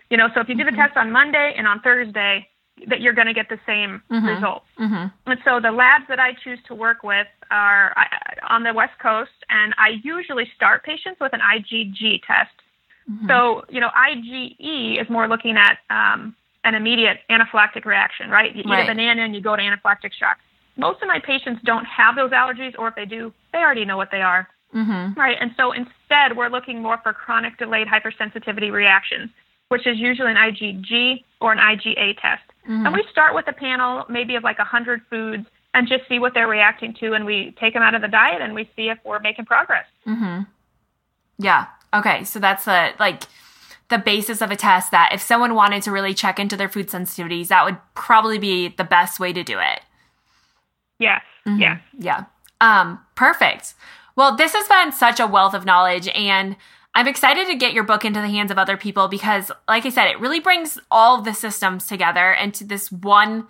You know, so if you do the test on Monday and on Thursday, that you're going to get the same Mhm. results. Mm-hmm. And so the labs that I choose to work with are on the West Coast, and I usually start patients with an IgG test. So, you know, IgE is more looking at um, an immediate anaphylactic reaction, right? You eat a banana and you go to anaphylactic shock. Most of my patients don't have those allergies, or if they do, they already know what they are. Mm-hmm. Right. And so instead, we're looking more for chronic delayed hypersensitivity reactions, which is usually an IgG or an IgA test. And we start with a panel maybe of like 100 foods and just see what they're reacting to. And we take them out of the diet and we see if we're making progress. Mm-hmm. Yeah. Okay. So that's the like the basis of a test that if someone wanted to really check into their food sensitivities, that would probably be the best way to do it. Yes. Mhm. Yes. Yeah. Um, perfect. Well, this has been such a wealth of knowledge and I'm excited to get your book into the hands of other people because, like I said, it really brings all the systems together into this one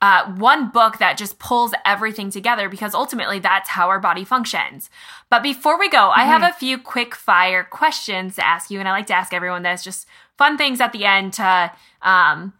uh, one book that just pulls everything together because ultimately that's how our body functions. But before we go, I have a few quick fire questions to ask you, and I like to ask everyone this just fun things at the end to, um,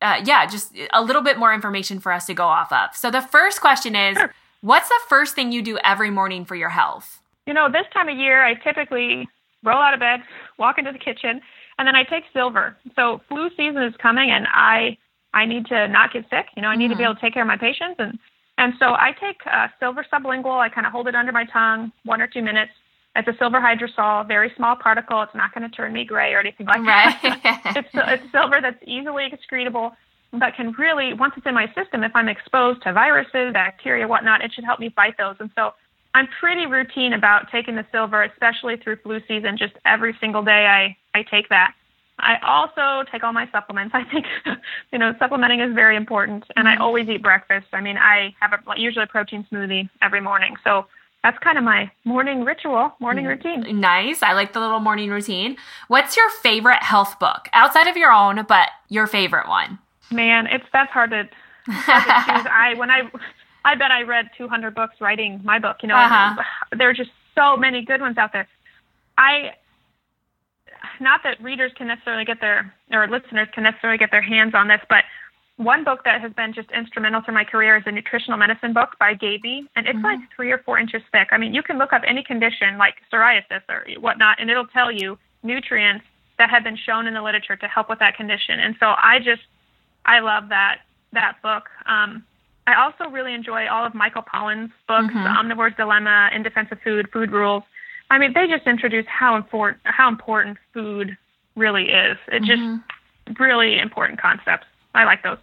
uh, yeah, just a little bit more information for us to go off of. So the first question is What's the first thing you do every morning for your health? You know, this time of year, I typically roll out of bed, walk into the kitchen, and then I take silver. So flu season is coming, and I I need to not get sick. You know, I need mm-hmm. to be mm-hmm. able to take care of my patients, and and so I take uh, silver sublingual. I kind of hold it under my tongue one or two minutes. It's a silver hydrosol, very small particle. It's not going to turn me gray or anything like right. that. it's it's silver that's easily excretable, but can really once it's in my system, if I'm exposed to viruses, bacteria, whatnot, it should help me fight those. And so I'm pretty routine about taking the silver, especially through flu season. Just every single day, I I take that. I also take all my supplements. I think, you know, supplementing is very important, and I mm-hmm. always eat breakfast. I mean, I have a, usually a protein smoothie every morning, so that's kind of my morning ritual, morning mm-hmm. routine. Nice. I like the little morning routine. What's your favorite health book outside of your own, but your favorite one? Man, it's that's hard to, hard to choose. I when I I bet I read 200 books writing my book. You know, uh-huh. there are just so many good ones out there. I, not that readers can necessarily get their, or listeners can necessarily get their hands on this, but one book that has been just instrumental through my career is a nutritional medicine book by Gaby, and it's mm-hmm. like three or four inches thick. I mean, you can look up any condition like psoriasis or whatnot, and it'll tell you nutrients that have been shown in the literature to help with that condition. And so I just, I love that that book. Um, I also really enjoy all of Michael Pollan's books, mm-hmm. The Omnivore's Dilemma, In Defense of Food, Food Rules. I mean, they just introduce how important how important food really is. It's mm-hmm. just really important concepts. I like those.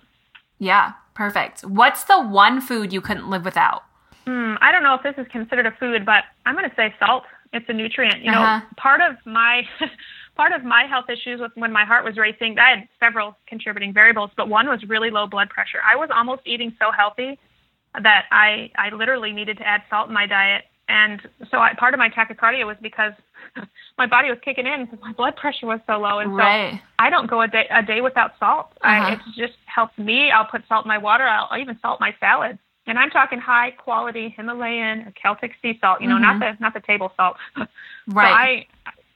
Yeah, perfect. What's the one food you couldn't live without? Mm, I don't know if this is considered a food, but I'm going to say salt. It's a nutrient. You uh-huh. know, part of my part of my health issues with when my heart was racing, I had several contributing variables, but one was really low blood pressure. I was almost eating so healthy that I I literally needed to add salt in my diet, and so I, part of my tachycardia was because my body was kicking in because my blood pressure was so low, and so. I don't go a day a day without salt. Uh-huh. I, it just helps me. I'll put salt in my water. I'll, I'll even salt my salads. And I'm talking high quality Himalayan or Celtic sea salt, you know, mm-hmm. not the not the table salt. right. So I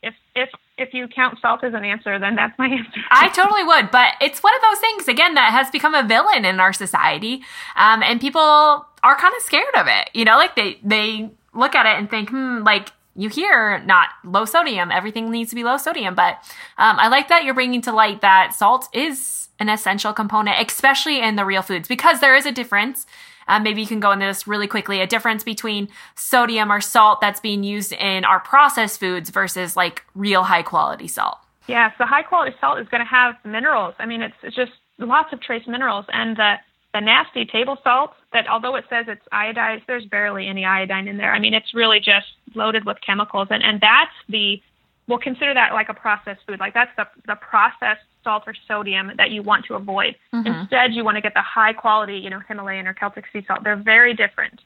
if if if you count salt as an answer, then that's my answer. I totally would, but it's one of those things again that has become a villain in our society, um, and people are kind of scared of it. You know, like they they look at it and think, hmm, like you hear not low sodium, everything needs to be low sodium. But um, I like that you're bringing to light that salt is an essential component, especially in the real foods, because there is a difference um, maybe you can go into this really quickly. A difference between sodium or salt that's being used in our processed foods versus like real high quality salt. Yeah, so high quality salt is going to have minerals. I mean, it's, it's just lots of trace minerals. And the, the nasty table salt that although it says it's iodized, there's barely any iodine in there. I mean, it's really just loaded with chemicals. And, and that's the, we'll consider that like a processed food. Like that's the, the processed salt or sodium that you want to avoid. Mm-hmm. Instead, you want to get the high quality, you know, Himalayan or Celtic sea salt. They're very different.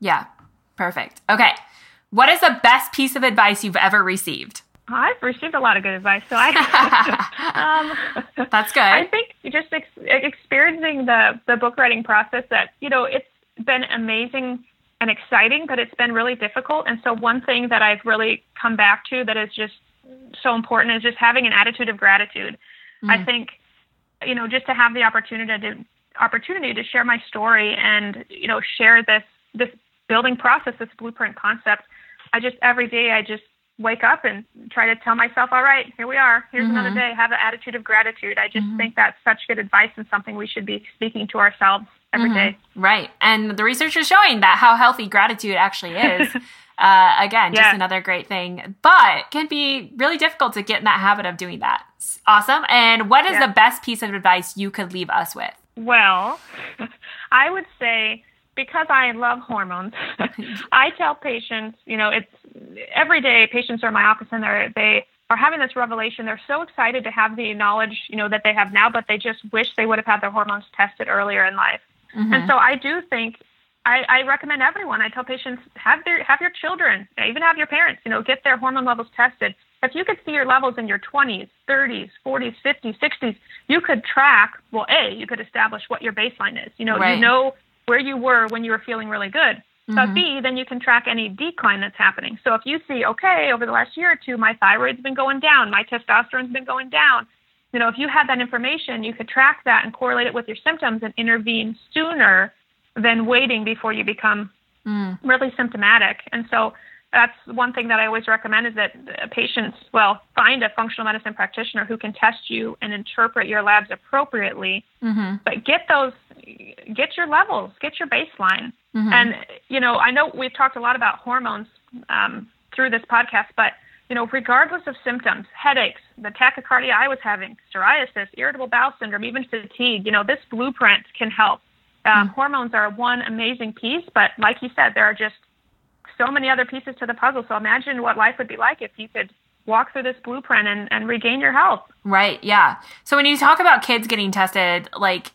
Yeah, perfect. Okay. What is the best piece of advice you've ever received? I've received a lot of good advice. So I, um, that's good. I think just ex- experiencing the the book writing process that you know it's been amazing and exciting, but it's been really difficult. And so one thing that I've really come back to that is just so important is just having an attitude of gratitude. Mm. I think, you know, just to have the opportunity to opportunity to share my story and you know share this this building process, this blueprint concept. I just every day I just wake up and try to tell myself, all right, here we are. Here's mm-hmm. another day. Have an attitude of gratitude. I just mm-hmm. think that's such good advice and something we should be speaking to ourselves every mm-hmm. day. Right. And the research is showing that how healthy gratitude actually is. Uh, again, yeah. just another great thing, but can be really difficult to get in that habit of doing that. Awesome. And what is yeah. the best piece of advice you could leave us with? Well, I would say because I love hormones, I tell patients, you know, it's every day patients are in my office and they're, they are having this revelation. They're so excited to have the knowledge, you know, that they have now, but they just wish they would have had their hormones tested earlier in life. Mm-hmm. And so I do think I, I recommend everyone. I tell patients have their have your children, even have your parents, you know, get their hormone levels tested. If you could see your levels in your 20s, 30s, 40s, 50s, 60s, you could track. Well, a you could establish what your baseline is. You know, right. you know where you were when you were feeling really good. Mm-hmm. But B, then you can track any decline that's happening. So if you see, okay, over the last year or two, my thyroid's been going down, my testosterone's been going down. You know, if you had that information, you could track that and correlate it with your symptoms and intervene sooner than waiting before you become mm. really symptomatic. And so that's one thing that I always recommend is that patients, well, find a functional medicine practitioner who can test you and interpret your labs appropriately. Mm-hmm. But get those, get your levels, get your baseline. Mm-hmm. And, you know, I know we've talked a lot about hormones um, through this podcast, but, you know, regardless of symptoms, headaches, the tachycardia I was having, psoriasis, irritable bowel syndrome, even fatigue, you know, this blueprint can help. Um, mm-hmm. Hormones are one amazing piece, but like you said, there are just so many other pieces to the puzzle. So imagine what life would be like if you could walk through this blueprint and, and regain your health. Right. Yeah. So when you talk about kids getting tested, like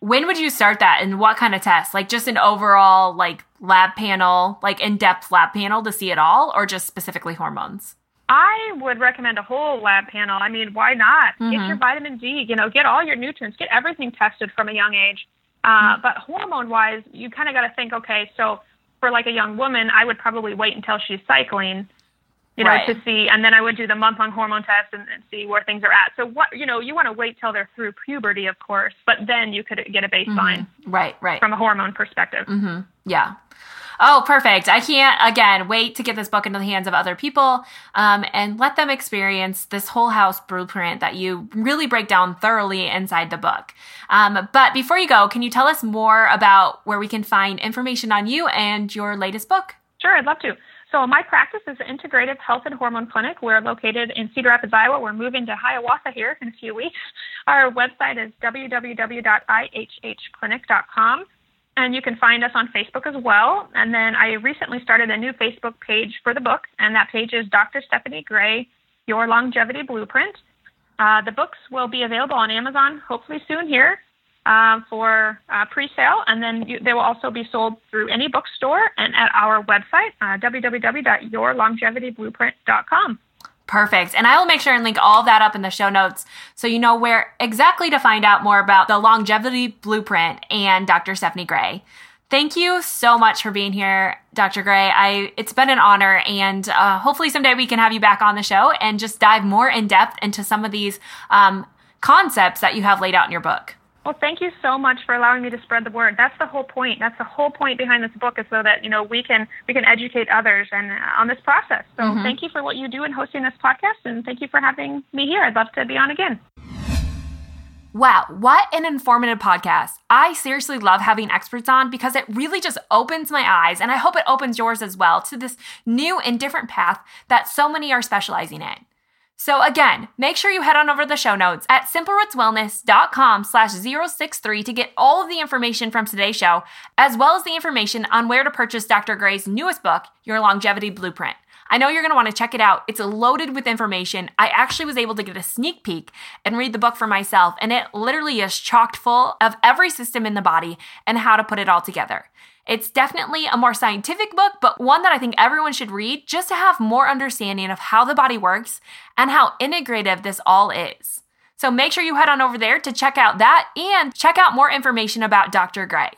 when would you start that and what kind of test? Like just an overall like lab panel, like in-depth lab panel to see it all or just specifically hormones? I would recommend a whole lab panel. I mean, why not? Mm-hmm. Get your vitamin D, you know, get all your nutrients, get everything tested from a young age. Uh. But hormone wise, you kind of got to think, okay, so for like a young woman, I would probably wait until she's cycling, you know, right. to see, and then I would do the month long hormone test and, and, see where things are at. So what, you know, you want to wait till they're through puberty, of course, but then you could get a baseline. Mm-hmm. Right, right. From a hormone perspective. Mm-hmm. Yeah. Oh, perfect. I can't, again, wait to get this book into the hands of other people um, and let them experience this whole house blueprint that you really break down thoroughly inside the book. Um, but before you go, can you tell us more about where we can find information on you and your latest book? Sure, I'd love to. So my practice is integrative health and hormone clinic. We're located in Cedar Rapids, Iowa. We're moving to Hiawatha here in a few weeks. Our website is www.ihhclinic.com and you can find us on Facebook as well. And then I recently started a new Facebook page for the book, and that page is Dr. Stephanie Gray, Your Longevity Blueprint. Uh, the books will be available on Amazon hopefully soon here uh, for uh, pre-sale, and then you, they will also be sold through any bookstore and at our website, uh, www.yourlongevityblueprint.com. Perfect. And I will make sure and link all that up in the show notes so you know where exactly to find out more about the longevity blueprint and Dr. Stephanie Gray. Thank you so much for being here, Dr. Gray. I it's been an honor, and uh, hopefully someday we can have you back on the show and just dive more in depth into some of these um, concepts that you have laid out in your book. Well, thank you so much for allowing me to spread the word. That's the whole point. That's the whole point behind this book is so that you know we can we can educate others and uh, on this process. So mm-hmm. thank you for what you do in hosting this podcast, and thank you for having me here. I'd love to be on again. Wow, what an informative podcast. I seriously love having experts on because it really just opens my eyes, and I hope it opens yours as well to this new and different path that so many are specializing in. So again, make sure you head on over to the show notes at simplerootswellness.com slash 063 to get all of the information from today's show, as well as the information on where to purchase Dr. Gray's newest book, Your Longevity Blueprint. I know you're going to want to check it out. It's loaded with information. I actually was able to get a sneak peek and read the book for myself, and it literally is chocked full of every system in the body and how to put it all together. It's definitely a more scientific book, but one that I think everyone should read just to have more understanding of how the body works and how integrative this all is. So make sure you head on over there to check out that and check out more information about Dr. Gray.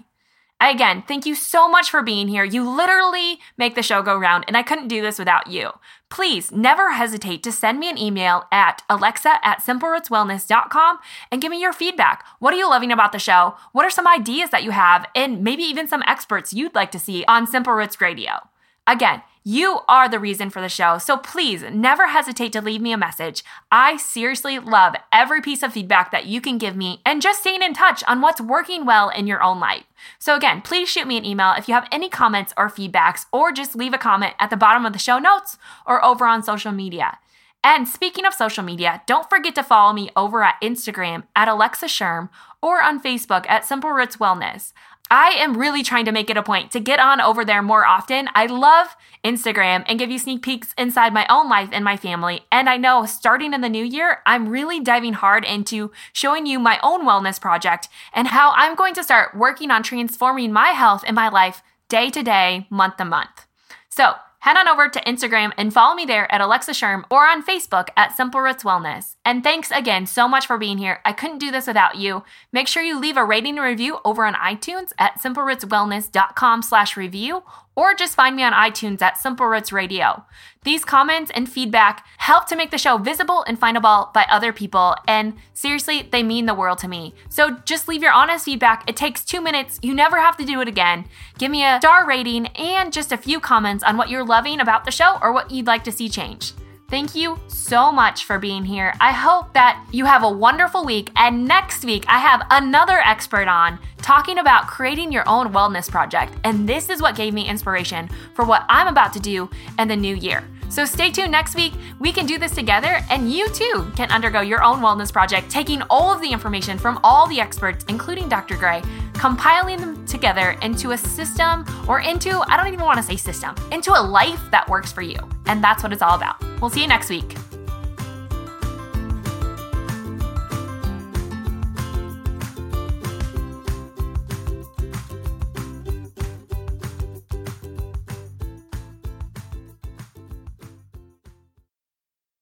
Again, thank you so much for being here. You literally make the show go round, and I couldn't do this without you. Please never hesitate to send me an email at alexa at simplerootswellness.com and give me your feedback. What are you loving about the show? What are some ideas that you have, and maybe even some experts you'd like to see on Simple Roots Radio? Again, you are the reason for the show, so please never hesitate to leave me a message. I seriously love every piece of feedback that you can give me and just staying in touch on what's working well in your own life. So, again, please shoot me an email if you have any comments or feedbacks, or just leave a comment at the bottom of the show notes or over on social media. And speaking of social media, don't forget to follow me over at Instagram at Alexa Sherm or on Facebook at Simple Roots Wellness. I am really trying to make it a point to get on over there more often. I love Instagram and give you sneak peeks inside my own life and my family. And I know starting in the new year, I'm really diving hard into showing you my own wellness project and how I'm going to start working on transforming my health and my life day to day, month to month. So head on over to Instagram and follow me there at Alexa Sherm or on Facebook at Simple Roots Wellness. And thanks again so much for being here. I couldn't do this without you. Make sure you leave a rating and review over on iTunes at simplerootswellness.com slash review or just find me on iTunes at Simple Roots Radio. These comments and feedback help to make the show visible and findable by other people, and seriously, they mean the world to me. So just leave your honest feedback. It takes two minutes. You never have to do it again. Give me a star rating and just a few comments on what you're loving about the show or what you'd like to see change. Thank you so much for being here. I hope that you have a wonderful week. And next week, I have another expert on talking about creating your own wellness project. And this is what gave me inspiration for what I'm about to do in the new year. So stay tuned next week. We can do this together, and you too can undergo your own wellness project, taking all of the information from all the experts, including Dr. Gray, compiling them together into a system or into, I don't even want to say system, into a life that works for you. And that's what it's all about. We'll see you next week.